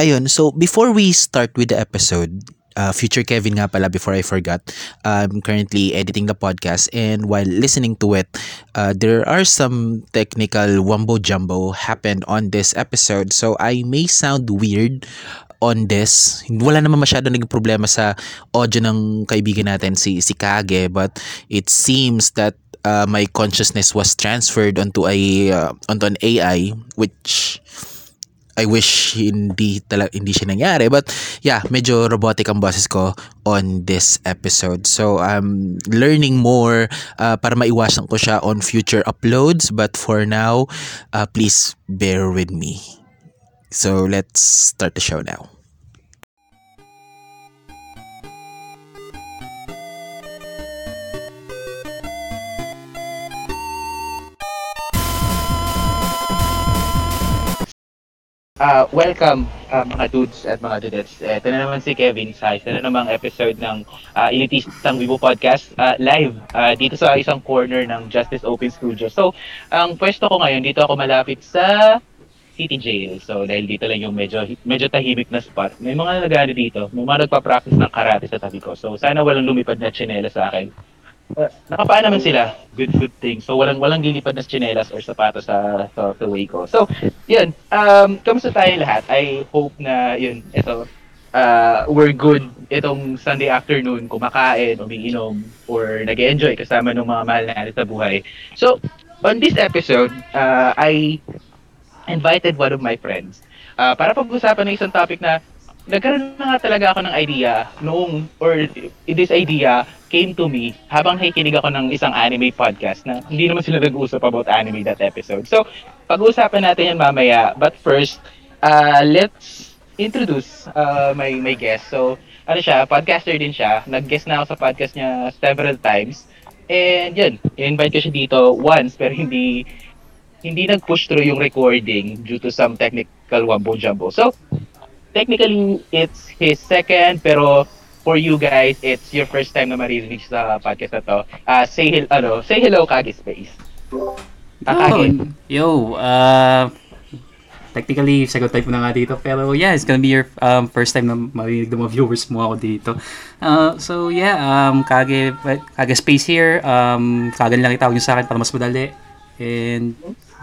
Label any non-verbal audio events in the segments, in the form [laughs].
Ayun, so before we start with the episode, uh, future Kevin nga pala before I forgot, I'm currently editing the podcast and while listening to it, uh, there are some technical wumbo jumbo happened on this episode. So I may sound weird on this. Wala naman masyado naging problema sa audio ng kaibigan natin si si Kage but it seems that uh, my consciousness was transferred onto a uh, onto an AI which I wish hindi tala, hindi siya nangyari but yeah medyo robotic ang boses ko on this episode. So I'm learning more uh, para maiwasan ko siya on future uploads but for now uh, please bear with me. So let's start the show now Uh, welcome uh, mga dudes at mga dudettes. Ito na naman si Kevin sa isa na namang episode ng uh, Elitistang Vivo Podcast uh, live uh, dito sa isang corner ng Justice Open Studio. So, ang pwesto ko ngayon, dito ako malapit sa City Jail. So, dahil dito lang yung medyo, medyo tahimik na spot. May mga nagano dito, may mga nagpa-practice ng karate sa tabi ko. So, sana walang lumipad na tsinela sa akin. Uh, nakapaan naman sila. Good, good thing. So, walang walang lilipad na tsinelas or sapatos sa, sa, sa way ko. So, yun. Um, kamusta tayo lahat? I hope na, yun, ito, uh, we're good itong Sunday afternoon, kumakain, umiinom, or nag enjoy kasama ng mga mahal natin sa buhay. So, on this episode, uh, I invited one of my friends uh, para pag-usapan ng isang topic na nagkaroon na nga talaga ako ng idea noong, or this idea came to me habang nakikinig ako ng isang anime podcast na hindi naman sila nag-uusap about anime that episode. So, pag-uusapan natin yan mamaya. But first, uh, let's introduce uh, my, my guest. So, ano siya, podcaster din siya. Nag-guest na ako sa podcast niya several times. And yun, invite ko siya dito once pero hindi hindi nag-push through yung recording due to some technical wumbo jumbo. So, technically, it's his second pero for you guys, it's your first time na maririnig sa podcast na to. Uh, say, hel- ano, say hello, Kage Space. Yo, yo, uh, technically, second time na nga dito. Pero yeah, it's gonna be your um, first time na marinig ng mga viewers mo ako dito. Uh, so yeah, um, Kage, Kage Space here. Um, Kage lang itawag nyo sa akin para mas madali. And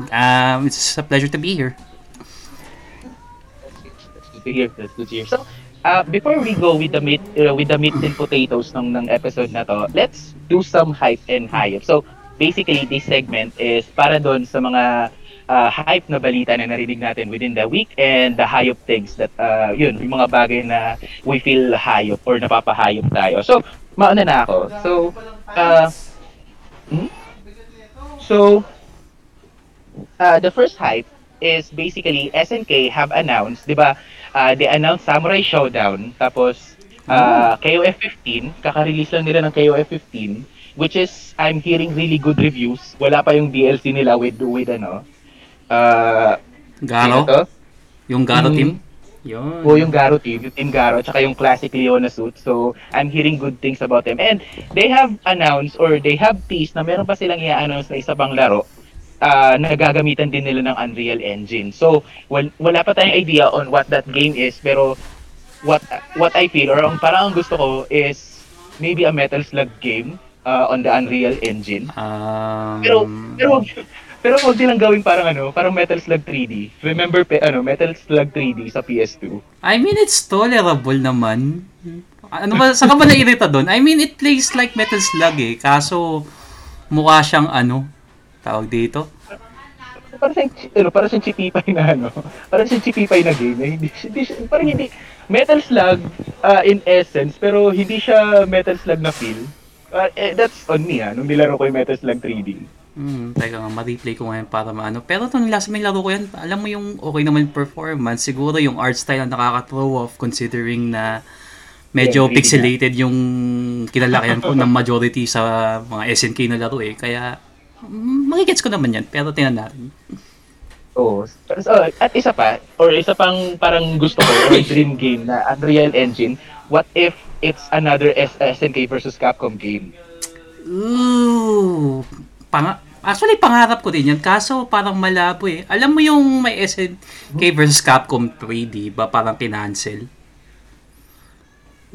um, it's a pleasure to be here. To hear. Good to. So, uh, before we go with the meat uh, with the meat and potatoes ng ng episode na to, let's do some hype and hype. So, basically this segment is para doon sa mga uh, hype na balita na narinig natin within the week and the hayop things that uh, yun, yung mga bagay na we feel hayop or napapahayop tayo. So, mauna na ako. So, uh, hmm? So, uh, the first hype is basically SNK have announced, 'di ba? Uh, they announced Samurai Showdown tapos uh, KOF 15, kaka-release lang nila ng KOF 15 which is I'm hearing really good reviews. Wala pa yung DLC nila with with ano. Uh, Garo? to? Yung Garo Mm. team? Yun. O yung Garo team, yung Team Garo, tsaka yung classic Leona suit. So, I'm hearing good things about them. And they have announced or they have teased na meron pa silang i-announce na isa pang laro uh, na gagamitan din nila ng Unreal Engine. So, wal- wala pa tayong idea on what that game is, pero what what I feel or ang parang ang gusto ko is maybe a Metal Slug game uh, on the Unreal Engine. Um, Pero pero pero wag nilang gawing parang ano, parang Metal Slug 3D. Remember pe, ano, Metal Slug 3D sa PS2? I mean, it's tolerable naman. Ano ba, saan ka ba nairita doon? I mean, it plays like Metal Slug eh. Kaso, mukha siyang ano, tawag dito. Parang siyang, ano, parang siyang chipipay na ano. Parang siyang chipipay na game. Eh. Hindi, hindi, parang hindi, Metal Slug uh, in essence, pero hindi siya Metal Slug na feel. Uh, eh, that's on me ha, nung nilaro ko yung Metal Slug 3D. Hmm, teka nga, ma-replay ko ngayon para maano. Pero itong last may laro ko yan, alam mo yung okay naman yung performance. Siguro yung art style ang nakaka-throw off considering na medyo Yeah, 3D pixelated yung kinalakihan ko ng majority sa mga SNK na laro eh. Kaya, mm, magigets ko naman yan. Pero tingnan natin. Oo. So, at isa pa, or isa pang parang gusto ko, or dream game na Unreal Engine, what if it's another SNK versus Capcom game? Ooh, pang Actually, pangarap ko din yan. Kaso, parang malabo eh. Alam mo yung may SNK versus Capcom 3, di ba? Parang kinancel.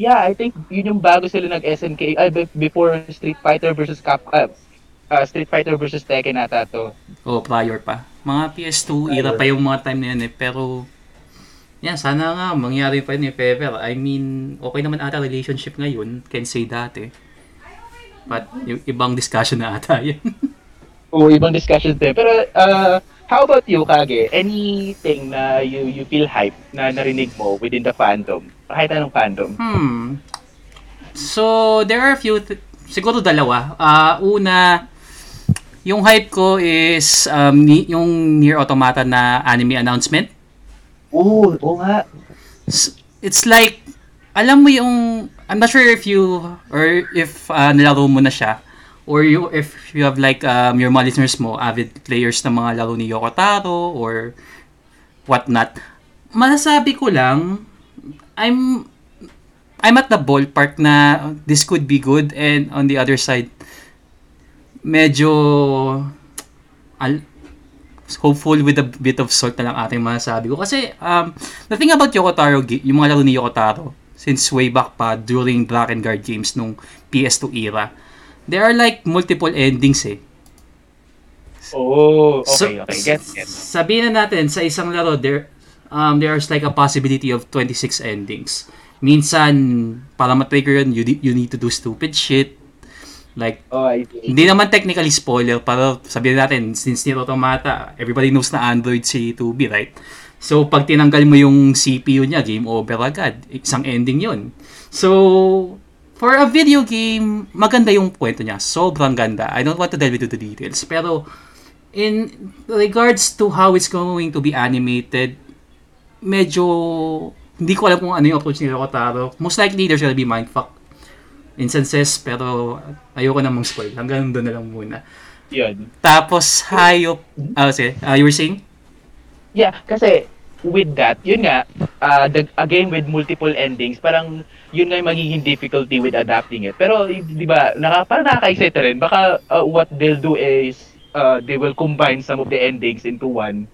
Yeah, I think yun yung bago sila nag-SNK. Ay, before Street Fighter versus Cap... Uh, uh, Street Fighter versus Tekken ata to. Oh, prior pa. Mga PS2 era pa yung mga time na yun eh. Pero, yan, sana nga mangyari pa yun eh. Pero, I mean, okay naman ata relationship ngayon. Can say dati. But, yung ibang discussion na ata yan. [laughs] Oo, ibang discussions din. Pero, uh, how about you, Kage? Anything na you you feel hype na narinig mo within the fandom? Kahit anong fandom? Hmm. So, there are a few, th- siguro dalawa. Uh, una, yung hype ko is um, ni- yung Near Automata na anime announcement. Oo, oo nga. It's like, alam mo yung, I'm not sure if you, or if uh, nilaro mo na siya, or you, if you have like um, your mga listeners mo, avid players ng mga laro ni Yoko Taro, or whatnot, masasabi ko lang, I'm, I'm at the ballpark na this could be good, and on the other side, medyo, al, hopeful with a bit of salt na lang ating masasabi ko. Kasi, um, the thing about Yoko Taro, ga- yung mga laro ni Yoko Taro, since way back pa, during Black and Guard games nung PS2 era, there are like multiple endings eh. Oh, So, okay, okay. Get, get. Sabihin na natin, sa isang laro, there, um, there's like a possibility of 26 endings. Minsan, para ma-trigger yun, you, you need to do stupid shit. Like, Oh, I see. hindi naman technically spoiler, pero sabihin natin, since Nier Automata, everybody knows na Android si 2B, right? So, pag tinanggal mo yung CPU niya, game over agad. Isang ending yun. So, for a video game, maganda yung kwento niya. Sobrang ganda. I don't want to delve into the details. Pero, in regards to how it's going to be animated, medyo hindi ko alam kung ano yung approach ni Rokotaro. Most likely, there's gonna be mindfuck instances, pero ayoko namang spoil. Hanggang doon na lang muna. Yun. Tapos, hayop. Ah, sige. Ah, you were saying? Yeah, kasi with that, yun nga, uh, the, a game with multiple endings, parang yun nga yung magiging difficulty with adapting it. Pero, di ba, naka, parang nakaka-excite rin. Baka uh, what they'll do is, uh, they will combine some of the endings into one.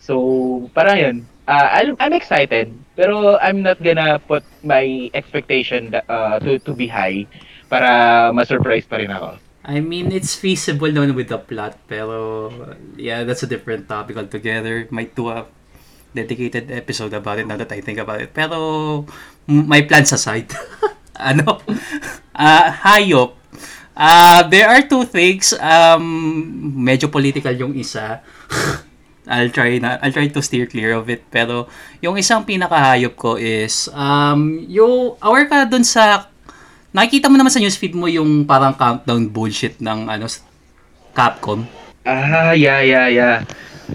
So, parang yun. Uh, I'm, I'm excited, pero I'm not gonna put my expectation uh, to, to be high para ma-surprise pa rin ako. I mean, it's feasible naman with the plot, pero yeah, that's a different topic altogether. Might do a dedicated episode about it now that I think about it. Pero, my plans aside, [laughs] ano, ah hayop, Ah, there are two things. Um, medyo political yung isa. [laughs] I'll try na I'll try to steer clear of it. Pero yung isang pinakahayop ko is um yung aware ka dun sa nakikita mo naman sa newsfeed mo yung parang countdown bullshit ng ano Capcom. Ah, yeah, yeah, yeah.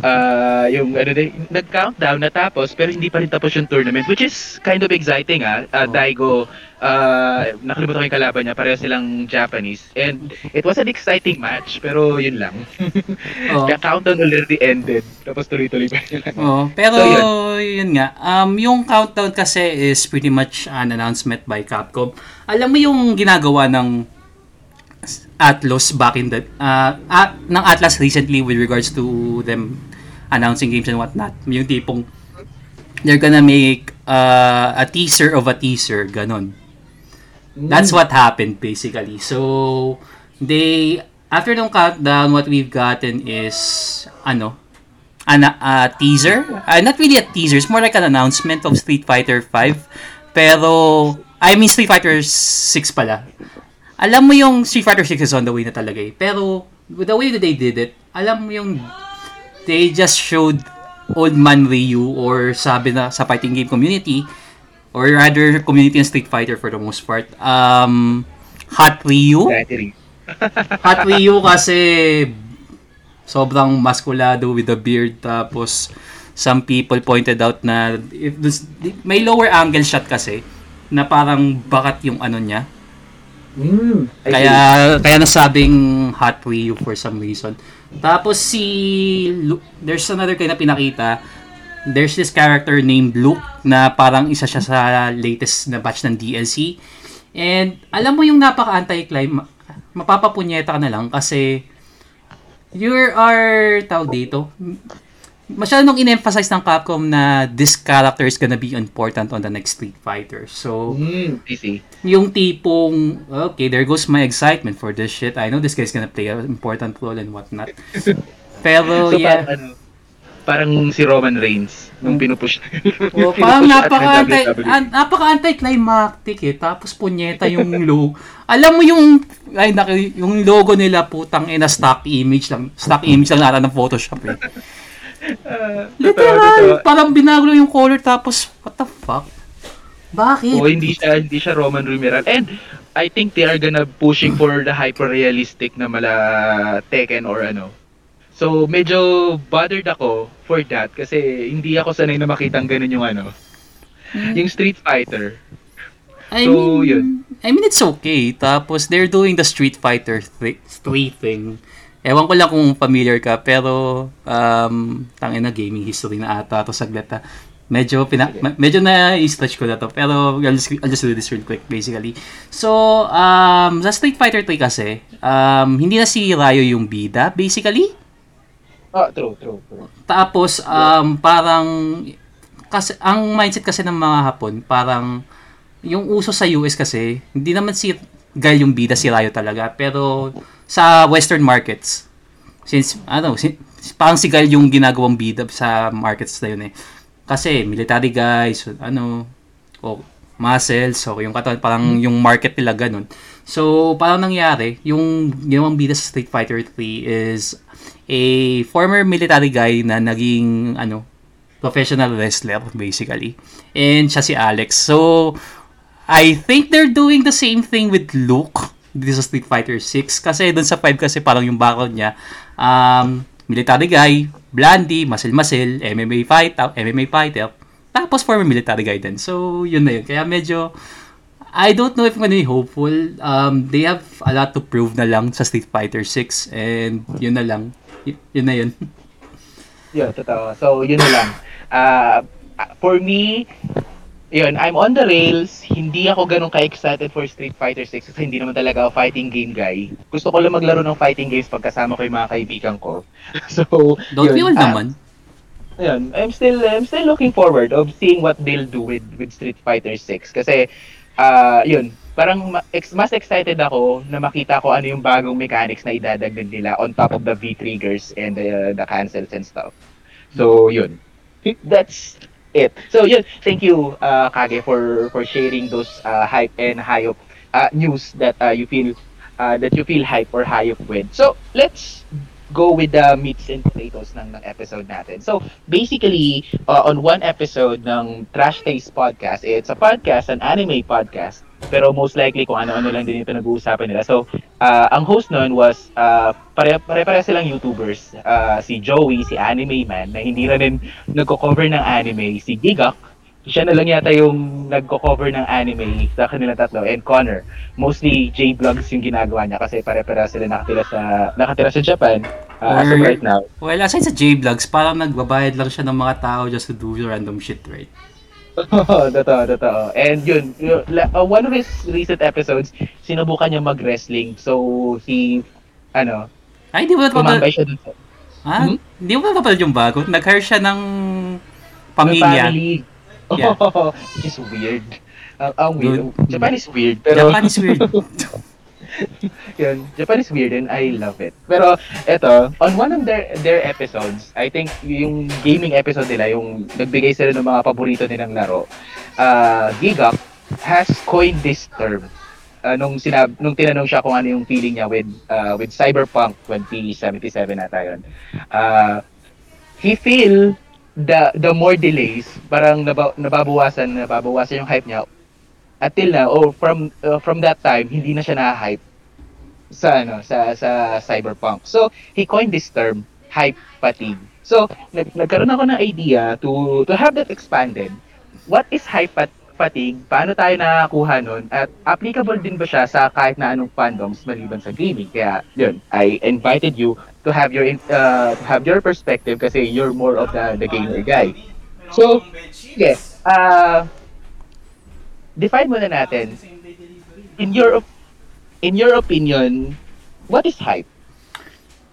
Ah, yung ano din, nag-countdown na tapos pero hindi pa rin tapos yung tournament which is kind of exciting ah. Uh, Daigo, ah, nakalimutan ko yung kalaban niya, pareho silang Japanese and it was an exciting match pero yun lang. [laughs] Oo. The countdown already ended tapos tuloy-tuloy pa rin. Oh, pero So, yun nga, um yung countdown kasi is pretty much an announcement by Capcom. Alam mo yung ginagawa ng Atlas back in the uh, at, ng Atlas recently with regards to them announcing games and whatnot. Yung tipong they're gonna make uh, a teaser of a teaser, ganon. That's what happened basically. So they after nung countdown what we've gotten is ano an a teaser. Uh, not really a teaser, it's more like an announcement of Street Fighter 5. Pero I mean Street Fighter 6 pala. Alam mo yung Street Fighter 6 is on the way na talaga eh. Pero with the way that they did it, alam mo yung they just showed Old Man Ryu or sabi na sa fighting game community or rather community in Street Fighter for the most part. Um, Hot Ryu. [laughs] Hot Ryu kasi sobrang maskulado with the beard tapos some people pointed out na if this, may lower angle shot kasi na parang bakat yung ano niya Mm, kaya kaya nasabing Hot Ryu for some reason. Tapos si there's another kayo na pinakita. There's this character named Luke na parang isa siya sa latest na batch ng DLC and alam mo yung napaka anti-climb mapapapunyeta ka na lang kasi you are, tawag dito, masyadong in-emphasize ng Capcom na this character is gonna be important on the next Street Fighter. So, Mm, see. yung tipong, okay, there goes my excitement for this shit. I know this guy's gonna play an important role and whatnot. [laughs] Pero, so, yeah. parang, ano, parang si Roman Reigns nung pinupush na [laughs] Oh, parang napaka-anti, an, napaka-anti-climactic eh. Tapos punyeta yung logo. Alam mo yung, ay, naki, yung logo nila putang ina stock image lang. Stock image lang nata ng Photoshop eh. Literal, parang binago lang yung color tapos, what the fuck? Bakit? Oo, hindi siya hindi siya Roman Romeral. And I think they are gonna pushing for the hyper-realistic na mala Tekken or ano. So, medyo bothered ako for that kasi hindi ako sanay na makitang ganun yung ano. Yung Street Fighter. I So, mean, yun. I mean, it's okay. Tapos, they're doing the Street Fighter 3 thing. Ewan ko lang kung familiar ka, pero um, tangin na gaming history na ata to saglit ha. Medyo, pina, ma- medyo na-stretch ko na to, pero I'll just, I'll just do this real quick, basically. So, um, sa Street Fighter 3 kasi, um, hindi na si Ryo yung bida, basically. Ah, true, true, true. Tapos, um, parang, kasi, ang mindset kasi ng mga Hapon, parang, yung uso sa US kasi, hindi naman si Guile yung bida, si Ryo talaga. Pero, sa Western markets, since, ano, si, parang si Guile yung ginagawang bida sa markets na yun eh. Kasi, military guys, ano, o muscles, so yung katawan, parang yung market nila ganun. So, parang nangyari, yung ginawang bida sa Street Fighter 3 is a former military guy na naging, ano, professional wrestler, basically. And siya si Alex. So, I think they're doing the same thing with Luke dito sa Street Fighter 6 kasi doon sa 5 kasi parang yung background niya um, military guy, Blandy, muscle-muscle, MMA fight, MMA fighter, tapos former military guy din. So, yun na yun. Kaya medyo I don't know if I'm gonna be hopeful. Um, they have a lot to prove na lang sa Street Fighter 6 and yun na lang. Y- yun na yun. Yun, totoo. So, yun na lang. Ah, for me, yun, I'm on the rails. Hindi ako ganun ka-excited for Street Fighter 6 kasi hindi naman talaga ako fighting game guy. Gusto ko lang maglaro ng fighting games pagkasama ko yung mga kaibigan ko. [laughs] So, Don't yun, we all ah, naman? Ayun, I'm still I'm still looking forward of seeing what they'll do with with Street Fighter 6 kasi ah yun, parang mas excited ako na makita ko ano yung bagong mechanics na idadagdag nila on top of the V triggers and the the cancels and stuff. So yun. That's it. So yun, thank you uh, Kage for for sharing those uh, hype and hype uh, news that uh, you feel uh, that you feel hype or hype with. So let's go with the meats and potatoes ng, ng episode natin. So, basically, uh, on one episode ng Trash Taste Podcast, it's a podcast, an anime podcast, pero most likely kung ano-ano lang din ito nag-uusapan nila. So, uh, ang host nun was, uh, pare- pare-pare silang YouTubers. Uh, si Joey, si Anime Man, na hindi na rin nagko-cover ng anime. Si Gigak, siya na lang yata yung nagko-cover ng anime sa kanilang tatlo. And Connor, mostly J-vlogs yung ginagawa niya kasi pare-pare sila nakatira sa nakatira sa Japan uh, as of Or- right now. Well, aside sa J-Vlogs, parang nagbabayad lang siya ng mga tao just to do random shit, right? Oo, totoo, totoo. And yun, uh, one of his recent episodes, sinubukan niya mag-wrestling. So, he, ano, Ay, di ba tumambay napapanood? siya dun Ah, Hmm? di ba napapanood yung bago? Nag-hire siya ng pamilya. family. Yeah. [laughs] Oh, is weird. Ang ang weird. Good. Japan is weird, pero Japan is weird. [laughs] [laughs] yun, Japan is weird and I love it. Pero eto, on one of their their episodes, I think yung gaming episode nila, yung nagbigay sila ng mga paborito nilang laro. Uh, Gigak has coined this term. Uh, nung sinab nung tinanong siya kung ano yung feeling niya with uh, with Cyberpunk 2077 ata yun. Uh, he feel the the more delays, parang naba, nababawasan, nababawasan yung hype niya until or from uh, from that time hindi na siya na-hype sa ano sa sa cyberpunk. So he coined this term hype fatigue. So nag nagkaroon ako ng idea to to have that expanded. What is hype fat- fatigue? Paano tayo nakakuha nun? At applicable din ba siya sa kahit na anong fandoms maliban sa gaming? Kaya yun, I invited you to have your uh, to have your perspective kasi you're more of the the gamer guy. So, yes. Uh, define muna natin in your in your opinion what is hype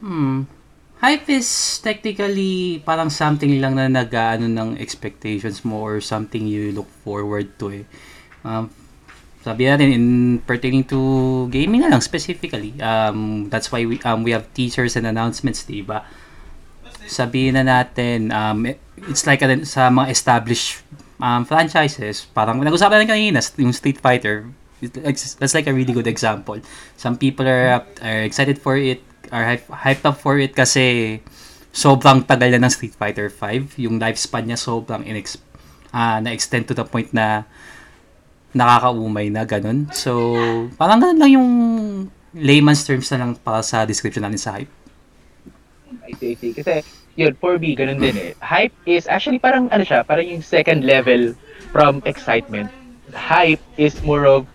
Hmm. Hype is technically parang something lang na nag-ano ng expectations mo or something you look forward to eh. Um, sabi natin in pertaining to gaming na lang specifically. Um, that's why we um, we have teasers and announcements, 'di ba? Sabihin na natin um, it's like sa mga established um, franchises, parang nag-usapan natin kanina yung Street Fighter. That's like a really good example. Some people are are excited for it are hype, hyped up for it kasi sobrang tagal na ng Street Fighter 5. Yung lifespan niya sobrang inex uh, na-extend to the point na nakakaumay na ganun. So, parang ganun lang yung layman's terms na lang para sa description natin sa hype. I see, I see. Kasi, yun, for me, ganun din eh. Hype is actually parang, ano siya, parang yung second level from excitement. Hype is more of,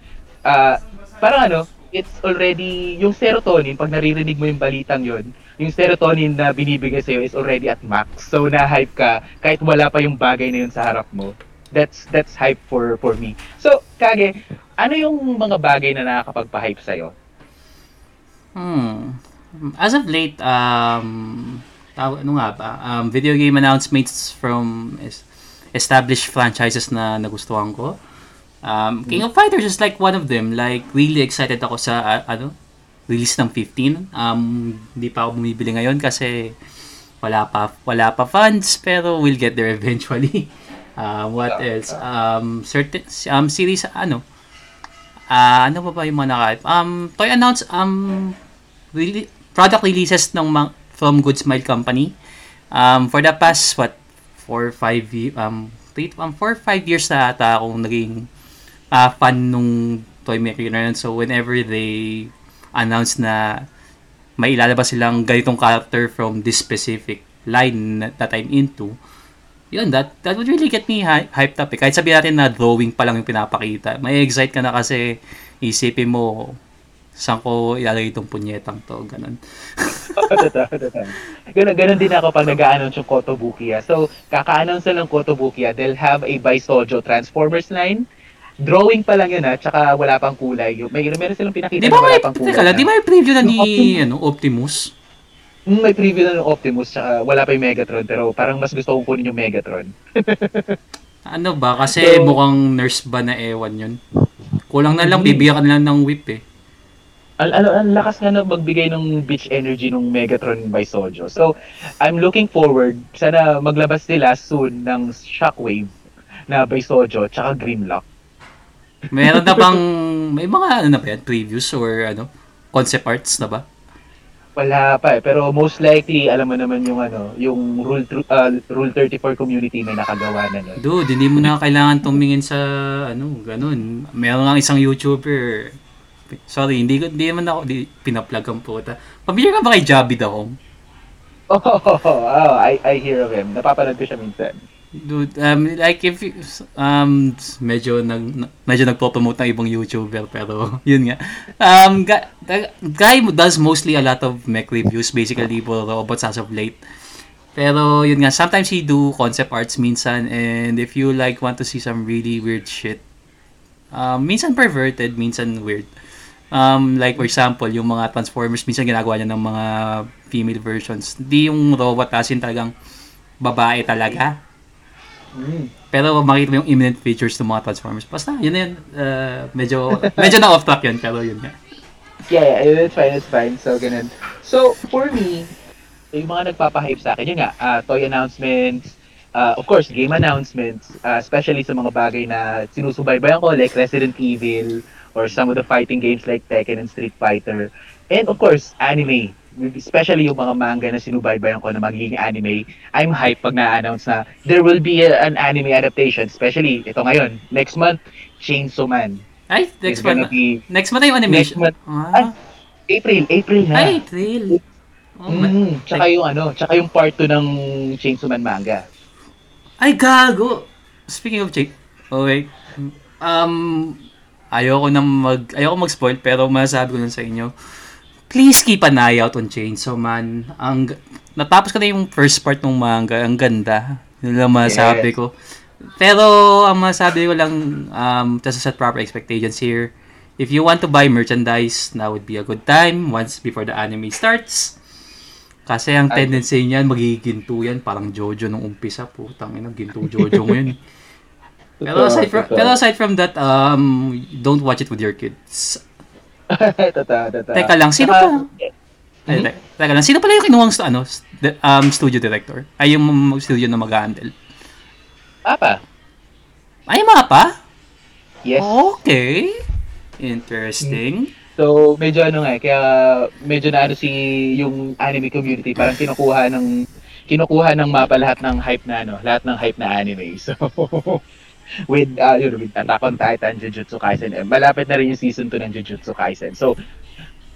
uh, parang ano, it's already, yung serotonin, pag naririnig mo yung balitang yon yung serotonin na binibigay sa'yo is already at max. So, na-hype ka, kahit wala pa yung bagay na yun sa harap mo. That's, that's hype for, for me. So, Kage, ano yung mga bagay na nakakapagpa-hype sa'yo? Hmm. As of late, um, ano nga ba, um, video game announcements from established franchises na nagustuhan ko. Um, King of Fighters is like one of them. Like, really excited ako sa, uh, ano, release ng 15. Um, hindi pa ako bumibili ngayon kasi wala pa, wala pa funds, pero we'll get there eventually. [laughs] Uh, what else? Um, certain, um, series, ano, uh, ano pa ba yung mga naka Um, toy announce, um, really, product releases ng mga, from Good Smile Company. Um, for the past, what, 4 5 um, 3, um, 4 5 years na ata akong naging uh, fan nung toy maker na. So, whenever they announce na may ilalabas silang ganitong character from this specific line that I'm into, yun, that, that would really get me hy- hyped up. Eh. Kahit sabihin natin na drawing pa lang yung pinapakita, may excite ka na kasi isipin mo, saan ko ilalagay itong punyetang to, ganun. [laughs] ganun, ganun din ako pag nag-a-announce yung Kotobukiya. So, kaka-announce na lang Kotobukiya, they'll have a Bisojo Transformers line, drawing pa lang yun ha, tsaka wala pang kulay. May meron silang pinakita di ba na wala pang kulay. Teka lang, di ba may preview na ni ano, Optimus? Mm, may preview na ng Optimus, tsaka wala pa yung Megatron, pero parang mas gusto kong kunin yung Megatron. [laughs] ano ba? Kasi so, mukhang nurse ba na ewan yun? Kulang na lang, bibigyan ka na lang ng whip eh. Al ano, ang lakas nga na magbigay ng beach energy ng Megatron by Sojo. So, I'm looking forward, sana maglabas nila soon ng Shockwave na by Sojo, tsaka Grimlock. Meron na [laughs] bang, may mga ano na ba yan, previews or ano, concept arts na ba? Wala pa eh. Pero most likely, alam mo naman yung ano, yung Rule, uh, Rule 34 community may nakagawa na nun. Dude, hindi mo na kailangan tumingin sa ano, ganun. Meron nga isang YouTuber. Sorry, hindi ko hindi naman ako di, pinaplug ang puta. Pamilyar ka ba kay Jabby the Home? Oh, oh, [laughs] oh, I, I hear of him. Napapanood ko siya minsan. Dude, um, like if you, um, medyo nag, medyo nagpo-promote ng ibang YouTuber pero [laughs] yun nga. Um, guy, guy does mostly a lot of mech reviews basically for robots as of late. Pero yun nga, sometimes he do concept arts minsan and if you like want to see some really weird shit, um, minsan perverted, minsan weird. Um, like for example, yung mga Transformers, minsan ginagawa niya ng mga female versions. Hindi yung robot asin talagang babae talaga Mm. Pero makita mo yung imminent features ng mga Transformers. Basta, yun na yun. Uh, medyo, medyo na off track yun, pero yun nga. Yeah, yeah, it's fine, it's fine. So, ganun. So, for me, yung mga nagpapahype sa akin, yun nga, uh, toy announcements, uh, of course, game announcements, uh, especially sa mga bagay na sinusubaybayan ko, like Resident Evil, or some of the fighting games like Tekken and Street Fighter. And of course, anime especially yung mga manga na sinubaybayan ko na magiging anime, I'm hyped pag na-announce na there will be a, an anime adaptation, especially ito ngayon, next month, Chainsaw Man. Ay, next month. Be, next month yung animation. Next month. Ah. Ay, April, April na. Ay, April. Oh, mm, tsaka yung ano, tsaka yung part 2 ng Chainsaw Man manga. Ay, gago. Speaking of Chainsaw, okay. Um, ayoko na mag, ayoko mag-spoil, pero masasabi ko lang sa inyo, please keep an eye out on Chainsaw Man. Ang, natapos ko na yung first part ng manga. Ang ganda. Yun lang masabi yes. ko. Pero, ang masabi ko lang, um, just set proper expectations here, if you want to buy merchandise, now would be a good time once before the anime starts. Kasi ang tendency niyan, magiginto yan. Parang Jojo nung umpisa. Putang ina, ginto Jojo ngayon. [laughs] pero aside from, pero aside from that, um, don't watch it with your kids. [laughs] totoo, totoo. Teka lang, sino pa? Ay, te- teka lang, sino pala yung kinuwang ano, um, studio director? Ay, yung studio na mag-handle. Papa. Ay, mapa? Yes. Okay. Interesting. So, medyo ano nga, eh, kaya medyo na ano si yung anime community, parang kinukuha ng kinukuha ng mapa lahat ng hype na ano, lahat ng hype na anime. [laughs] So, with uh, yun, with Attack on Titan, Jujutsu Kaisen, eh, malapit na rin yung season 2 ng Jujutsu Kaisen. So,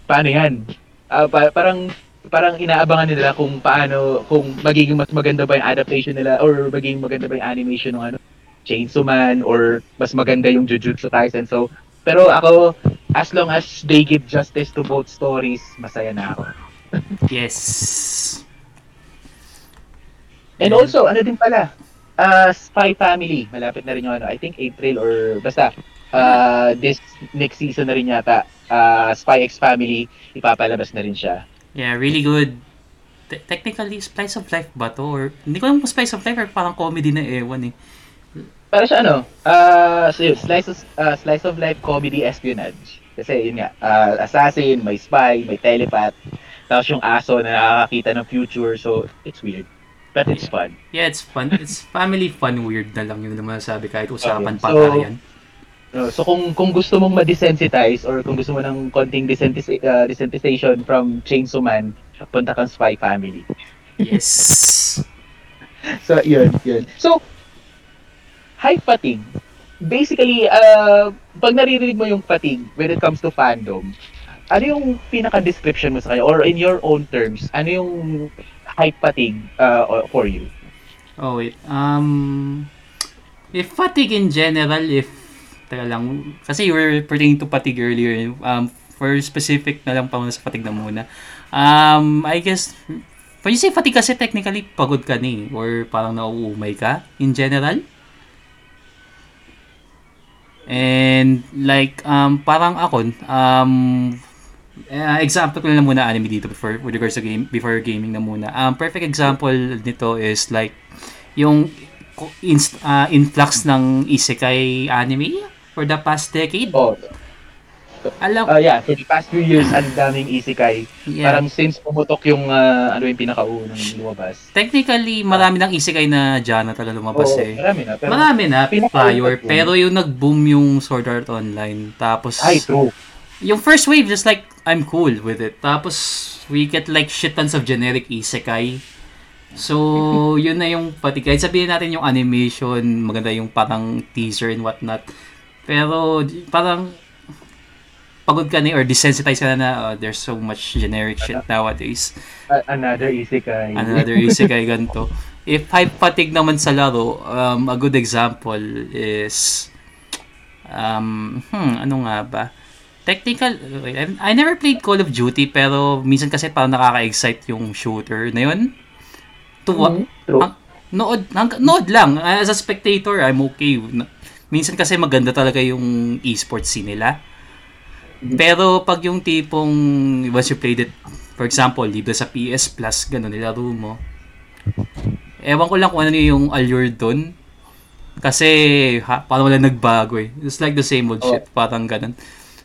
paano yan? Ah, pa- parang parang inaabangan nila kung paano kung magiging mas maganda ba yung adaptation nila or magiging maganda ba yung animation ng ano Chainsaw Man or mas maganda yung Jujutsu Kaisen. So, pero ako as long as they give justice to both stories, masaya na ako. Yes. And also, ano din pala, uh, Spy Family, malapit na rin yung ano, I think April or basta, uh, this next season na rin yata, uh, Spy X Family, ipapalabas na rin siya. Yeah, really good. Te- technically, Slice of Life ba to? Or, hindi ko alam kung Slice of Life or parang comedy na ewan eh. Para siya ano, uh, so yun, slice, of, uh, slice of life comedy espionage. Kasi yun nga, uh, assassin, may spy, may telepath, tapos yung aso na nakakakita ng future, so it's weird. But it's fun. Yeah, it's fun. It's family fun weird na lang yun naman sabi kahit usapan Okay, pa so- tayo yan. No, so kung kung gusto mong ma-desensitize or kung gusto mo ng konting desentis- uh, desensitization from Chainsaw Man, punta kang Spy Family. Yes. [laughs] So, yun, yun. So, hype fatigue. Basically, uh, pag naririnig mo yung fatigue when it comes to fandom, ano yung pinaka-description mo sa kanya? Or in your own terms, ano yung hype fatigue uh, for you? Oh, wait. Um, if fatigue in general, if, teka lang, kasi you were pertaining to fatigue earlier, um, for specific na lang pa muna sa fatigue na muna. Um, I guess, when you say fatigue kasi technically, pagod ka ni, or parang nauumay ka, in general. And, like, um, parang ako, um, uh, example ko na lang muna anime dito before with regards to game before gaming na muna. Um perfect example nito is like yung inst, uh, influx ng isekai anime for the past decade. Oh, Alam, uh, yeah, for the past few years, ang daming isekai. yeah. Parang since pumutok yung, uh, ano yung pinakaunang lumabas. technically marami ng isekai na genre talaga lumabas Oo, eh. marami na. Pero, Marami na, prior, pero yung nag-boom yung Sword Art Online. Tapos, ay, true. Yung first wave, just like, I'm cool with it. Tapos, we get like shit tons of generic isekai. So, [laughs] yun na yung pati. Kahit sabihin natin yung animation, maganda yung parang teaser and whatnot. Pero, parang, pagod ka na or desensitized ka na na, oh, there's so much generic shit nowadays. A- another isekai. Another isekai ganito. If hype fatigue naman sa laro, um, a good example is, um, hmm, ano nga ba? Technical, I, never played Call of Duty, pero minsan kasi parang nakaka-excite yung shooter na yun. Tuwa, Mhm, True. ang- nood, hang, nood lang. As a spectator, I'm okay. Minsan kasi maganda talaga yung esports scene nila. Pero pag yung tipong, once you played it, for example, libre sa PS Plus, gano'n, nilaro mo. Ewan ko lang kung ano yung allure doon. Kasi, ha, parang wala nagbago eh. It's like the same old Oh. shit, parang ganun.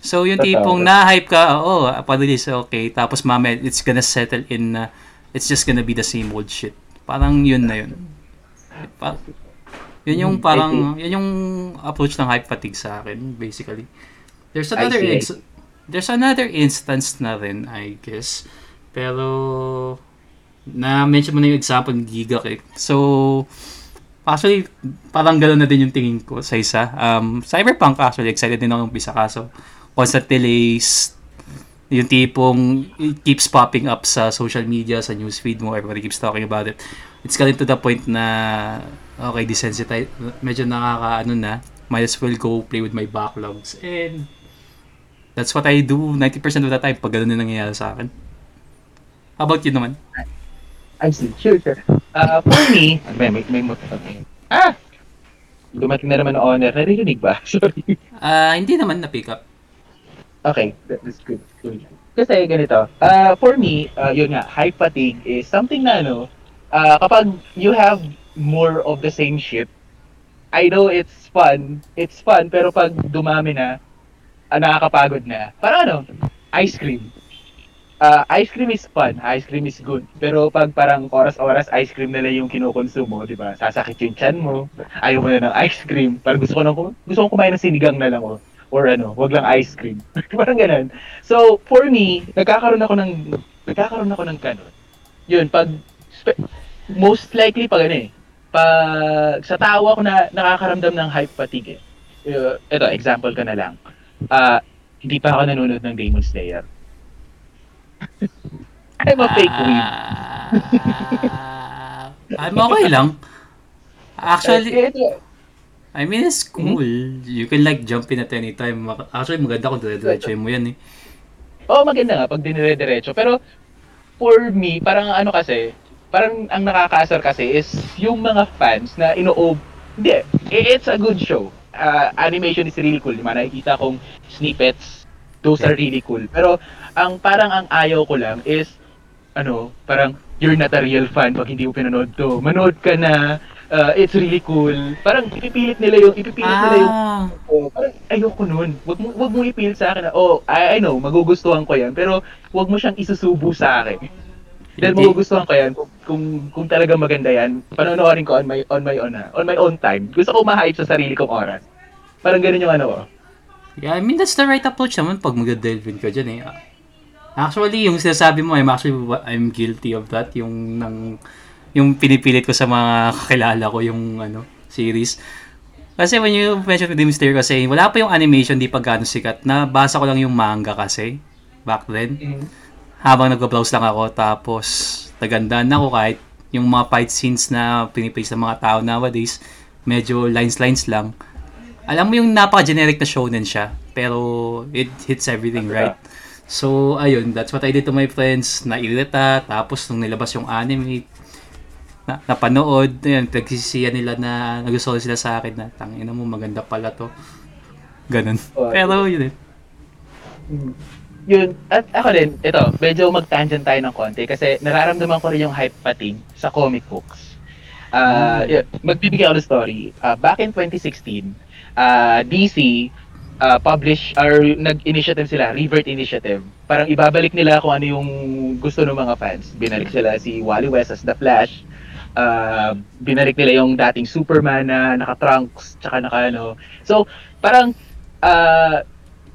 So, yung tipong na-hype ka, oh, pa-release, okay. Tapos mamaya, it's gonna settle in na, it's just gonna be the same old shit. Parang yun na yun. Pa- yun yung Hmm, parang, yun yung approach ng hype fatigue sa akin, basically. There's another ex- there's another instance na rin, I guess. Pero, na-mention mo na yung example ng Gigak eh. So, actually, parang gano'n na din yung tingin ko sa isa. Um, Cyberpunk actually, excited din ako umpisa kaso constant delays, yung tipong it keeps popping up sa social media, sa newsfeed mo, everybody keeps talking about it. It's getting to the point na, okay, desensitize, medyo nakaka, ano na, might as well go play with my backlogs. And, that's what I do 90% of the time pag ganun na nangyayari sa akin. How about you naman? I see. Sure, sure. Uh, for me, ano may, may, may, ah! Dumating na naman ang honor. Naririnig ba? [laughs] Sorry. Ah, hindi naman na-pick up. Okay, that is good. good. kasi ganito, uh, for me, uh, yun nga, hype fatigue is something na ano, uh, kapag you have more of the same shit, I know it's fun, it's fun, pero pag dumami na, uh, nakakapagod na, parang ano, ice cream. Uh, ice cream is fun, ice cream is good. Pero pag parang oras-oras ice cream na lang yung kinukonsumo, di ba? Sasakit yung chan mo, ayaw mo na ng ice cream. Parang gusto ko nang gusto ko kumain ng sinigang na lang oh or ano, wag lang ice cream. [laughs] Parang ganun. So, for me, nagkakaroon ako ng nagkakaroon ako ng kanon. Yun, pag spe- most likely pag ano eh, pag sa tao ako na nakakaramdam ng hype fatigue eh. Uh, ito, example ka na lang. Uh, hindi pa ako nanonood ng Demon Slayer. [laughs] I'm a fake weeb. Uh, I'm okay lang. Actually, eh, ito, I mean, it's cool. Mm-hmm. You can like jump in at any time. Actually, maganda kung dire-diretso mo yan eh. Oo, oh, maganda nga pag dinire-diretso. Pero, for me, parang ano kasi, parang ang nakakaasar kasi is yung mga fans na inoob, hindi, it's a good show. Uh, animation is really cool. Diba? Nakikita kong snippets, those are really cool. Pero, ang parang ang ayaw ko lang is, ano, parang, you're not a real fan pag hindi mo pinanood to. Manood ka na, uh, it's really cool. Parang ipipilit nila yung ipipilit ah. nila yung oh, parang ayoko noon. Wag mo wag mo ipilit sa akin na oh, I, I know, magugustuhan ko 'yan, pero wag mo siyang isusubo sa akin. Dahil magugustuhan ko 'yan kung, kung kung talaga maganda 'yan. Panonoorin ko on my on my own, uh, on my own time. Gusto ko ma-hype sa sarili kong oras. Parang ganoon yung ano ko. Yeah, I mean that's the right approach naman pag mag-delve ka diyan eh. Actually, yung sinasabi mo, I'm actually I'm guilty of that yung nang yung pinipilit ko sa mga kakilala ko yung ano series. Kasi when you mention Demon Slayer kasi wala pa yung animation di pa gano'ng sikat. Nabasa ko lang yung manga kasi back then. Mm-hmm. Habang nag-browse lang ako tapos nagandaan ako kahit yung mga fight scenes na pinipaste ng mga tao nowadays medyo lines-lines lang. Alam mo yung napaka-generic na shonen siya pero it hits everything right. So, ayun, that's what I did to my friends. Nairita, tapos nung nilabas yung anime, na, napanood, yun, pagsisiyan nila na nagustuhan sila sa akin na tangina mo maganda pala to. Ganun. Oh, Pero yun eh. Mm. Yun, at ako din, ito, medyo mag-tangent tayo ng konti kasi nararamdaman ko rin yung hype fatigue sa comic books. Uh, mm. magbibigay ako ng story. Uh, back in 2016, uh, DC uh, publish or nag-initiative sila, Revert Initiative. Parang ibabalik nila kung ano yung gusto ng mga fans. Binalik sila si Wally West as The Flash, uh, binalik nila yung dating Superman na naka-trunks, tsaka naka ano. So, parang, uh,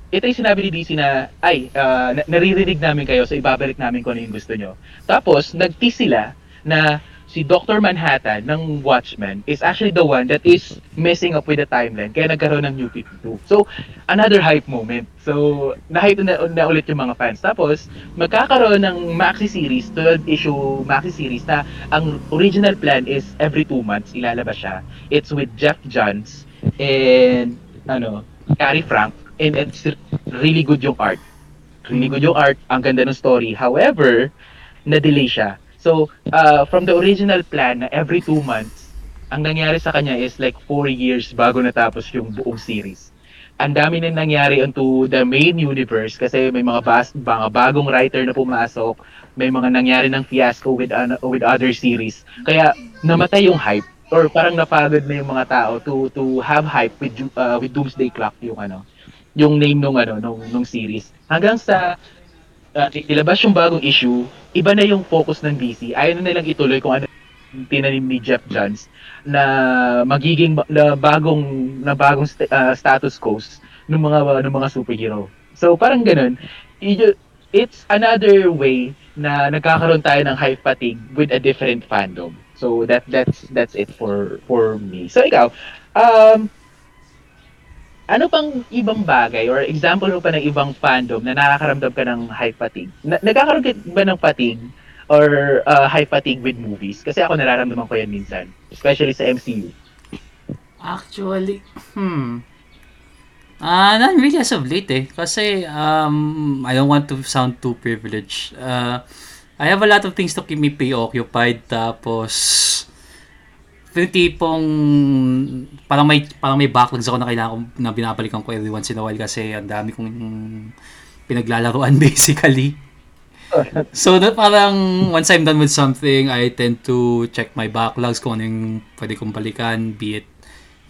ito yung sinabi ni DC na, ay, uh, naririnig namin kayo, so ibabalik namin kung ano yung gusto nyo. Tapos, nag-tease sila na si Dr. Manhattan ng Watchmen is actually the one that is messing up with the timeline kaya nagkaroon ng New 52. So, another hype moment. So, na-hype na, na ulit yung mga fans. Tapos, magkakaroon ng maxi series, 12 issue maxi series na ang original plan is every two months ilalabas siya. It's with Jeff Johns and ano, Gary Frank and it's really good yung art. Really good yung art, ang ganda ng story. However, na-delay siya So, uh, from the original plan na every two months, ang nangyari sa kanya is like four years bago natapos yung buong series. Ang dami na nangyari onto the main universe kasi may mga, bas, mga bagong writer na pumasok, may mga nangyari ng fiasco with, uh, with other series. Kaya namatay yung hype or parang napagod na yung mga tao to to have hype with uh, with Doomsday Clock yung ano yung name nung ano nung nung series hanggang sa uh, ilabas yung bagong issue, iba na yung focus ng DC. Ayaw na nilang ituloy kung ano tinanim ni Jeff Johns na magiging na bagong na bagong st- uh, status quo ng mga ng mga superhero. So parang ganun. It's another way na nagkakaroon tayo ng hype fatigue with a different fandom. So that that's that's it for for me. So ikaw, um ano pang ibang bagay or example mo pa ng ibang fandom na nakakaramdam ka ng hype fatigue? Na- nagkakaroon ka ba ng fatigue or uh, hype fatigue with movies? Kasi ako nararamdaman ko yan minsan, especially sa MCU. Actually, hmm. Ah, uh, not really as of late eh. Kasi um, I don't want to sound too privileged. Uh, I have a lot of things to keep me preoccupied. Tapos, yung tipong parang may parang may backlogs ako na kailangan ko na binabalikan ko every once in a while kasi ang dami kong pinaglalaroan [laughs] basically. so that parang once I'm done with something, I tend to check my backlogs kung ano yung pwede kong balikan, be it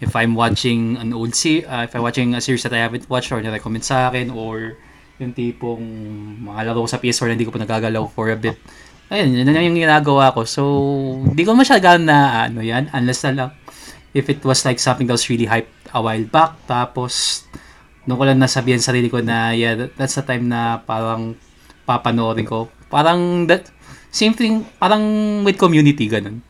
if I'm watching an old se- uh, if I'm watching a series that I haven't watched or na-recommend sa akin or yung tipong mga laro ko sa PS4 na hindi ko pa nagagalaw for a bit. Ayun, yun yung ginagawa ko. So, hindi ko masyadong na ano yan unless na lang if it was like something that was really hyped a while back tapos doon ko lang nasabihan sa sarili ko na yeah, that, that's the time na parang papanoorin ko. Parang that, same thing, parang with community, ganun.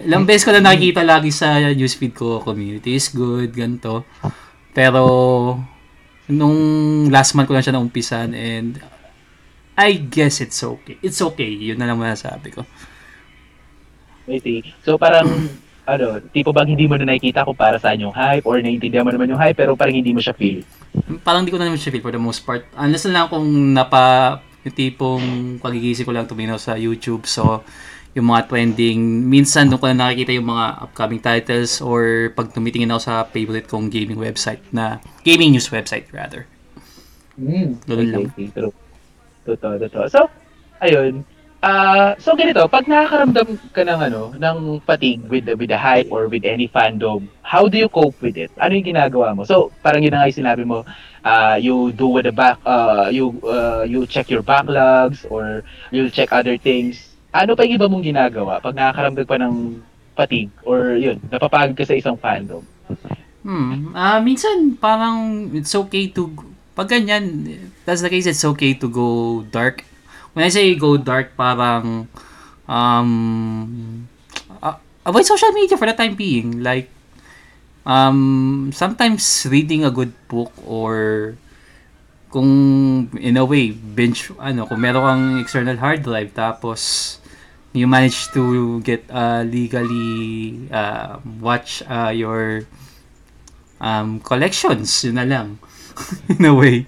Ilang beses ko na nakikita lagi sa newsfeed ko, community is good, ganito. Pero, nung last month ko lang siya naumpisan and I guess it's okay. It's okay. Yun na lang masasabi ko. I see. So parang, ano, tipo bang hindi mo na nakikita kung para saan yung hype or naiintindihan mo naman yung hype pero parang hindi mo siya feel. Parang hindi ko na naman siya feel for the most part. Unless na lang kung napa, yung tipong pagigising ko lang tumino sa YouTube. So, yung mga trending, minsan doon ko na nakikita yung mga upcoming titles or pag tumitingin ako sa favorite kong gaming website na, gaming news website rather. Mm. Ganun lang. Okay, true. Totoo, totoo. So, ayun. Ah, so ganito, pag nakakaramdam ka ng ano, ng fatigue with the, with the hype or with any fandom, how do you cope with it? Ano yung ginagawa mo? So, parang yun na nga yung sinabi mo, uh, you do with the back, uh, you uh, you check your backlogs or you'll check other things. Ano pa yung iba mong ginagawa pag nakakaramdam pa ng fatigue or yun, napapagod ka sa isang fandom? Hmm. Ah, minsan parang it's okay to pag ganyan, that's the case, it's okay to go dark. When I say go dark, parang um uh, avoid social media for the time being. Like um sometimes reading a good book or kung in a way binge ano kung meron kang external hard drive tapos you manage to get uh, legally uh, watch uh, your um, collections, yun na lang. [laughs] In a way.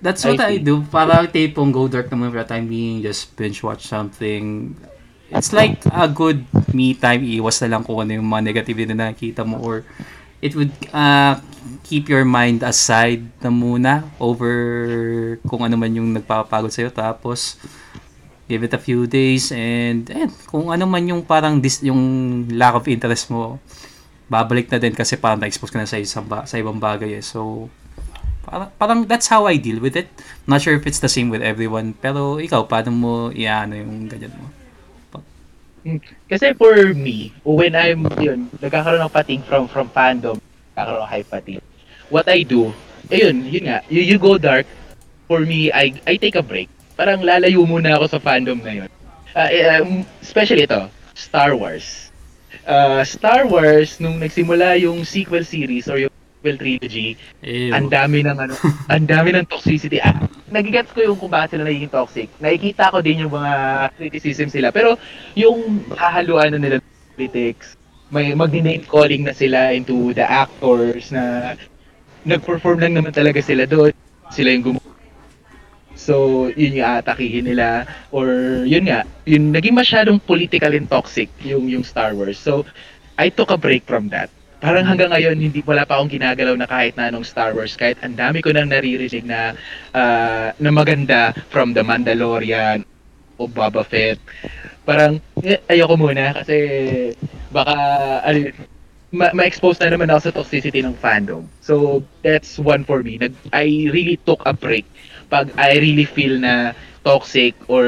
That's what I I, do. Para tipong go dark naman for the time being, just binge watch something. It's like a good me time. Iwas na lang kung ano yung mga negativity na nakikita mo or it would uh, keep your mind aside na muna over kung ano man yung nagpapagod sa'yo. Tapos, give it a few days and eh, kung ano man yung parang dis, yung lack of interest mo babalik na din kasi parang na-expose ka na sa isang ba, sa ibang bagay eh. So parang, parang that's how I deal with it. Not sure if it's the same with everyone pero ikaw paano mo iano yung ganyan mo? Kasi for me, when I'm, yun, nagkakaroon ng fatigue from from fandom, nagkakaroon ng high fatigue, what I do, ayun, yun nga, you, you go dark, for me, I, I take a break. Parang lalayo muna ako sa fandom na yun. Eh, um, especially ito, Star Wars. Uh, Star Wars, nung nagsimula yung sequel series or yung sequel trilogy, Ew. ang dami ng ano, [laughs] ang dami ng toxicity. Ah, nagigets ko yung kung bakit sila nagiging toxic. Nakikita ko din yung mga criticism sila. Pero yung hahaluan na nila ng politics, may mag-name calling na sila into the actors na nag-perform lang naman talaga sila doon. Sila yung gumawa. So, yun yung atakihin nila. Or, yun nga, yun, naging masyadong political and toxic yung, yung Star Wars. So, I took a break from that. Parang hanggang ngayon, hindi wala pa akong ginagalaw na kahit na anong Star Wars. Kahit ang dami ko nang naririnig na, ah, na maganda from The Mandalorian o Boba Fett. Parang, eh, ayoko muna kasi baka, ano, ma- ma-expose na naman ako sa toxicity ng fandom. So, that's one for me. Nag, I really took a break pag I really feel na toxic or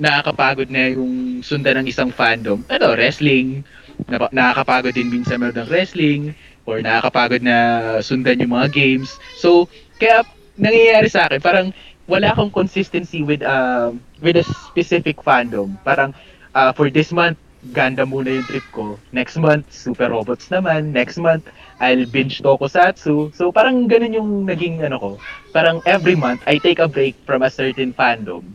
nakakapagod na yung sundan ng isang fandom. Ano, wrestling, na, nakakapagod din minsan manood ng wrestling or nakakapagod na sundan yung mga games. So, kaya nangyayari sa akin, parang wala akong consistency with uh, with a specific fandom. Parang uh, for this month, Gundam muna yung trip ko. Next month, Super Robots naman. Next month, I'll binge Tokusatsu. So parang ganun yung naging ano ko. Parang every month, I take a break from a certain fandom.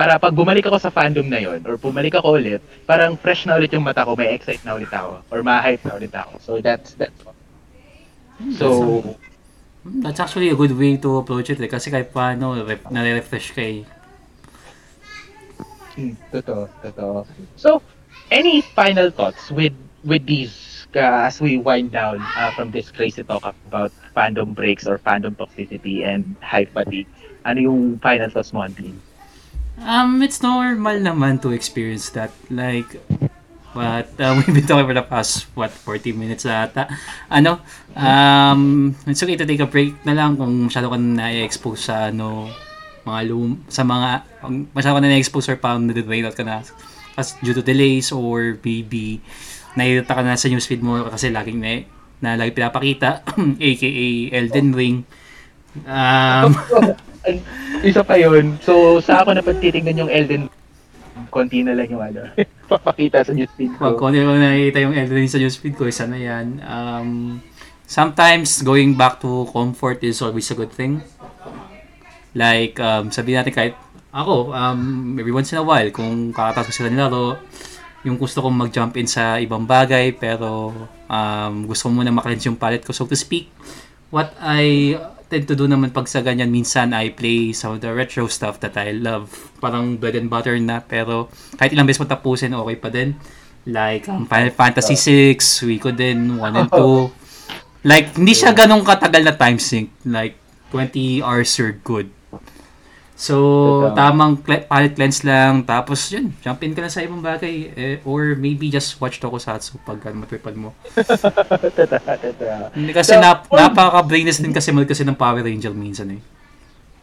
Para pag bumalik ako sa fandom na yon or bumalik ako ulit, parang fresh na ulit yung mata ko, may excite na ulit ako or ma-hype na ulit ako. So that's that's So, That's actually a good way to approach it eh. Kasi kahit paano, nare-refresh ka eh. Hmm, totoo, totoo. So, any final thoughts with with these uh, as we wind down uh, from this crazy talk about fandom breaks or fandom toxicity and hype fatigue, ano yung final thoughts mo, Anthony? Um, it's normal naman to experience that. Like, but uh, [laughs] we've been talking for the past, what, 40 minutes ata. Ano, um, it's okay to take a break na lang kung masyado ka na-expose sa, ano, mga lum sa mga, masyado ka na na-expose or parang na-drain out ka na as due to delays or maybe nakikita ka na sa newsfeed mo kasi laging na, na lagi pinapakita, [clears throat] aka Elden Ring. Um, [laughs] [laughs] Isa pa yun. So, sa ako na pagtitignan yung Elden konti na lang yung ano. [laughs] Papakita sa newsfeed Pag ko. kung ano yung nakikita yung Elden sa newsfeed ko, isa na yan. Um, sometimes, going back to comfort is always a good thing. Like, um, sabihin natin kahit ako, um, every once in a while, kung kakatapos ko sila nilaro, yung gusto kong mag-jump in sa ibang bagay, pero um, gusto ko muna makalens yung palette ko, so to speak. What I tend to do naman pag sa ganyan, minsan I play some of the retro stuff that I love. Parang bread and butter na, pero kahit ilang beses mo tapusin, okay pa din. Like, um, Final Fantasy 6, Suiko din, 1 and 2. [laughs] Like, hindi siya ganong katagal na time sync. Like, 20 hours are good. So, Totoo. tamang cle- palette cleanse lang. Tapos, yun, jump in ka na sa ibang bagay. Eh, or maybe just watch Tokusatsu pag ano, matripad mo. [laughs] Kasi So, nap- napaka-brainless din kasi mag kasi ng Power Ranger minsan eh.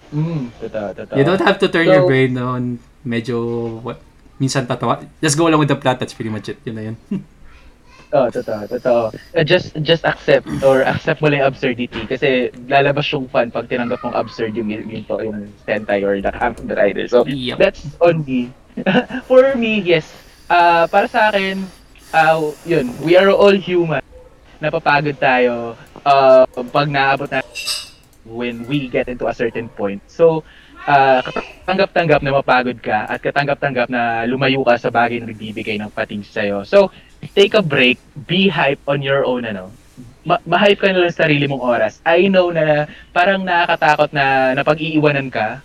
Mm, tata, tata. You don't have to turn So- your brain on medyo what minsan tatawa. Just go along with the plot. That's pretty much it. Yun na yun. [laughs] Oo, totoo, totoo. Uh, just, just accept or accept mo lang yung absurdity kasi lalabas yung fun pag tinanggap mong absurd yung, yung, yung, yung Sentai or the Kamen Rider. So, Yep. that's on me. [laughs] For me, yes. Uh, para sa akin, uh, yun, we are all human. Napapagod tayo uh, pag naabot na when we get into a certain point. So, uh, katanggap-tanggap na mapagod ka at katanggap-tanggap na lumayo ka sa bagay na nagbibigay ng pating sa'yo. So, take a break, be hype on your own, ano. Ma- ma-hype ka na lang sa sarili mong oras. I know na parang nakakatakot na napag-iiwanan ka.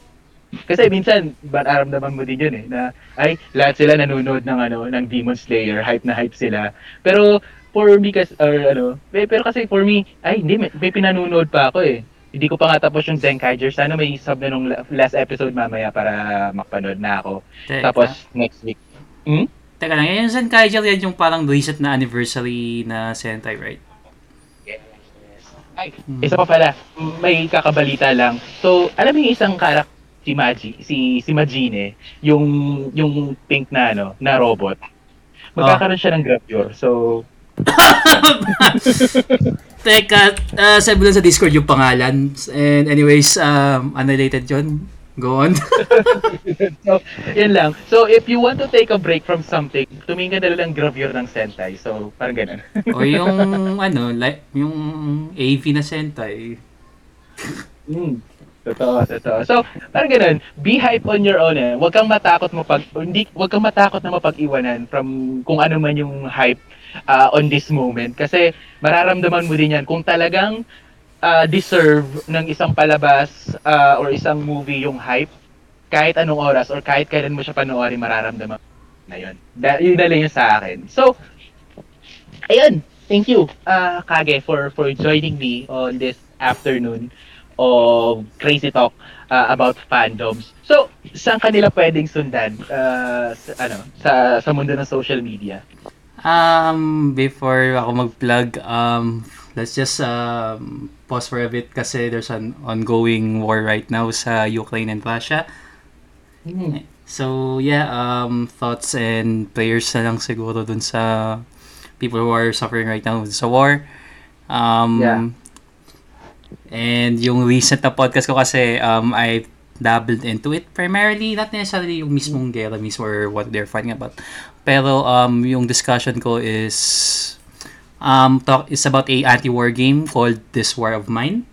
Kasi minsan, aramdaman mo din yun eh, na ay, lahat sila nanonood ng ano, ng Demon Slayer, hype na hype sila. Pero for me kasi, or ano, eh, pero kasi for me, ay, hindi, may, may pinanonood pa ako eh. Hindi ko pa nga tapos yung Zenkaiger. Sana may sub na nung la- last episode mamaya para makapanood na ako. Teka. Tapos, next week. Hmm? Teka lang, yung Zenkaiger yan yung parang recent na anniversary na Sentai, right? Ay, isa pa pala, may kakabalita lang. So, alam mo yung isang karak si Maji, si si Majine, yung yung pink na ano, na robot. Magkakaroon siya ng gravure. So, [coughs] Teka, uh, sabi lang sa Discord yung pangalan. And anyways, um, unrelated yun. Go on. [laughs] so, yun lang. So, if you want to take a break from something, tumingin na lang ng gravure ng Sentai. So, parang ganun. o yung, [laughs] ano, like, yung AV na Sentai. Mm. Totoo, totoo. So, parang ganun, be hype on your own eh. Huwag kang matakot mo pag hindi huwag kang matakot na mapag-iwanan from kung ano man yung hype uh, on this moment kasi mararamdaman mo din yan kung talagang uh, deserve ng isang palabas uh, or isang movie yung hype kahit anong oras or kahit kailan mo siya panoorin mararamdaman na yun. Da- yun na lang yun sa akin. So, ayun. Thank you, uh, Kage, for for joining me on this afternoon of Crazy Talk uh, about fandoms. So, saan kanila pwedeng sundan uh, sa, ano, sa, sa mundo ng social media? Um, before ako mag-plug, um, let's just um, pause for a bit kasi there's an ongoing war right now sa Ukraine and Russia. So, yeah, um, thoughts and prayers na lang siguro dun sa people who are suffering right now sa war. Um, Yeah. And yung recent na podcast ko kasi, um, I dabbled into it primarily, not necessarily yung mismong gera mismo or what they're fighting about. Pero um, yung discussion ko is um, talk is about a anti-war game called This War of Mine.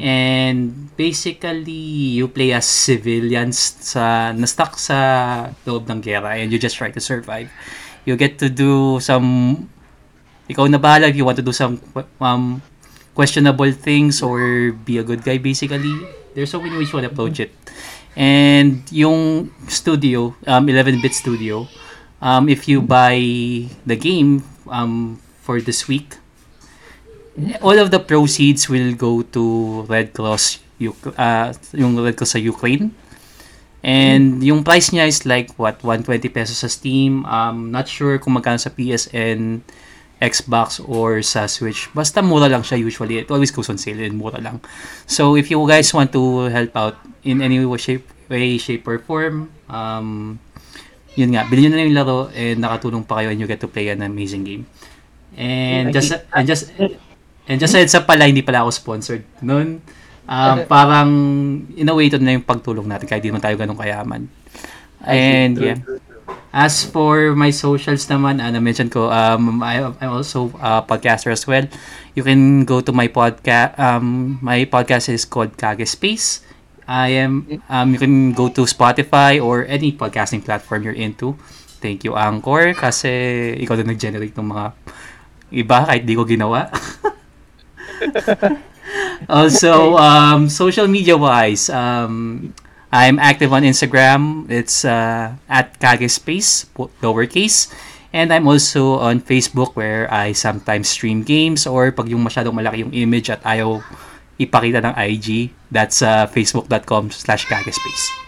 And basically, you play as civilians sa na-stuck sa loob ng gera and you just try to survive. You get to do some ikaw na bahala if you want to do some um, questionable things or be a good guy basically. There's so many ways you want to approach it. And yung studio, um, 11-bit studio, um, if you buy the game um, for this week. All of the proceeds will go to Red Cross, uh, yung Red Cross sa Ukraine. And yung price niya is like what 120 pesos sa Steam. Um not sure kung magkano sa PSN, Xbox or sa Switch. Basta mura lang siya usually. It always goes on sale and mura lang. So if you guys want to help out in any way, shape, way, shape or form, um yun nga, bilhin nyo na yung laro and nakatulong pa kayo and you get to play an amazing game. And just and just and just heads up pala, hindi pala ako sponsored noon. Um, parang in a way ito na yung pagtulong natin kahit di man tayo ganun kayaman. And yeah. As for my socials naman, uh, na-mention ko, um, I, I'm also a podcaster as well. You can go to my podcast. Um, my podcast is called Kage Space. I am, um, you can go to Spotify or any podcasting platform you're into. Thank you, Anchor, kasi ikaw na nag-generate ng mga iba kahit di ko ginawa. [laughs] also, um, social media wise, um, I'm active on Instagram. It's uh, at Kage Space, lowercase. And I'm also on Facebook where I sometimes stream games or pag yung masyadong malaki yung image at ayaw ipakita ng IG, that's uh, facebook.com slash kagespace.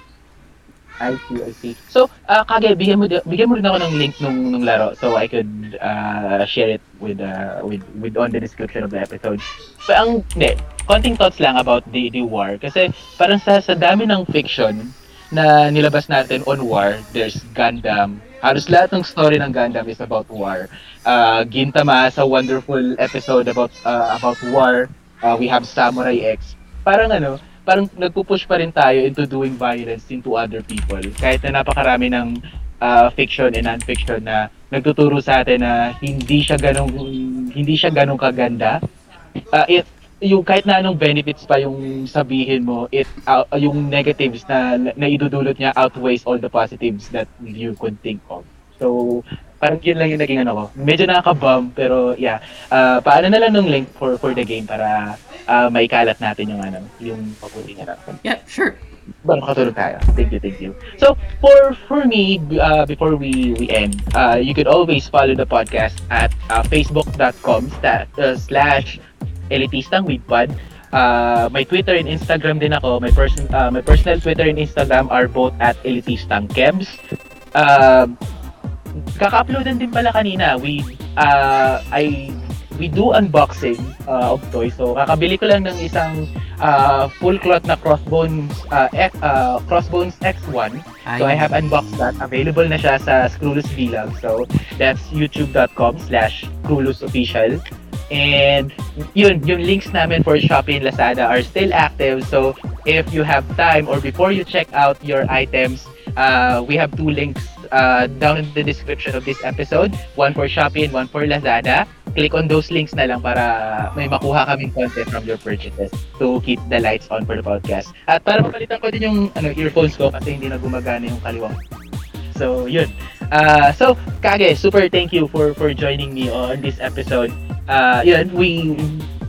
I see, I see. So, uh, Kage, bigyan mo, bigyan mo rin ako ng link nung, nung laro so I could uh, share it with, uh, with, with on the description of the episode. But ang, hindi, konting thoughts lang about the, the war. Kasi parang sa, sa dami ng fiction na nilabas natin on war, there's Gundam. Halos lahat ng story ng Gundam is about war. Uh, Gintama sa wonderful episode about uh, about war. Uh, we have Samurai X. Parang ano, parang nagpupush pa rin tayo into doing violence into other people. Kahit na napakarami ng uh, fiction and non-fiction na nagtuturo sa atin na hindi siya ganong hindi siya ganong kaganda. Uh, it, yung kahit na anong benefits pa yung sabihin mo, it uh, yung negatives na na idudulot niya outweighs all the positives that you could think of. So, parang yun lang yung naging ano ko. Medyo nakaka-bum, pero yeah. Uh, paano na lang ng link for for the game para uh, maikalat natin yung ano, yung pabuti niya natin. Yeah, sure. Bago katulog tayo. Thank you, thank you. So, for for me, uh, before we we end, uh, you could always follow the podcast at uh, facebook.com sta- uh, slash elitistang weedpod. Uh, my Twitter and Instagram din ako. My person uh, my personal Twitter and Instagram are both at elitistang kebs. Uh, kaka-uploadan din pala kanina. We uh, I we do unboxing uh, of toys. So kakabili ko lang ng isang uh, full cloth na crossbones uh, X, uh, crossbones X1. So I have unboxed that. Available na siya sa Screwless Vlog. So that's youtube.com slash Official. And yun, yung links namin for Shopee and Lazada are still active. So if you have time or before you check out your items, uh, we have two links uh, down in the description of this episode. One for Shopee and one for Lazada. Click on those links na lang para may makuha kaming content from your purchases to keep the lights on for the podcast. At para mapalitan ko din yung ano, earphones ko kasi hindi na gumagana yung kaliwang. So, yun. Uh, so, Kage, super thank you for for joining me on this episode. Uh, yun, we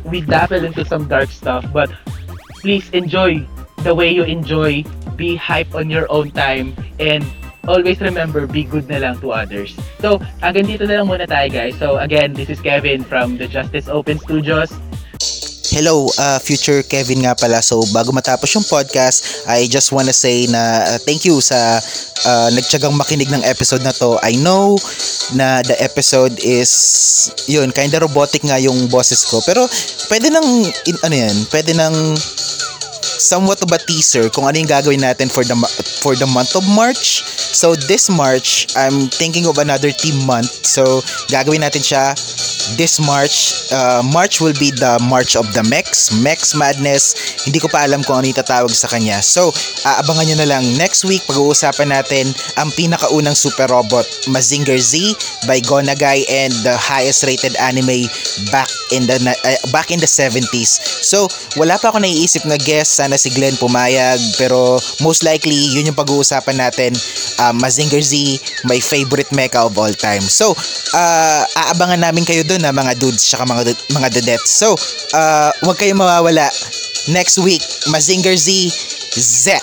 we dabble into some dark stuff, but please enjoy the way you enjoy. Be hype on your own time and always remember, be good na lang to others. So, hanggang dito na lang muna tayo guys. So, again, this is Kevin from the Justice Open Studios. Hello, uh, future Kevin nga pala. So, bago matapos yung podcast, I just wanna say na uh, thank you sa uh, nagtsagang makinig ng episode na to. I know na the episode is, yun, kinda robotic nga yung boses ko. Pero, pwede nang, in, ano yan, pwede nang somewhat of a teaser kung ano yung gagawin natin for the for the month of March. So this March, I'm thinking of another team month. So gagawin natin siya this March. Uh, March will be the March of the Mex, Mex Madness. Hindi ko pa alam kung ano yung tatawag sa kanya. So aabangan nyo na lang next week pag-uusapan natin ang pinakaunang super robot Mazinger Z by Gonagai and the highest rated anime back in the uh, back in the 70s. So wala pa ako naiisip na guest sana si Glenn pumayag pero most likely yun yung pag-uusapan natin. Uh, Mazinger Z my favorite mecha of all time. So uh, aabangan namin kayo doon na mga dudes tsaka mga, mga dudettes. So uh, huwag kayong mawawala. Next week Mazinger Z Z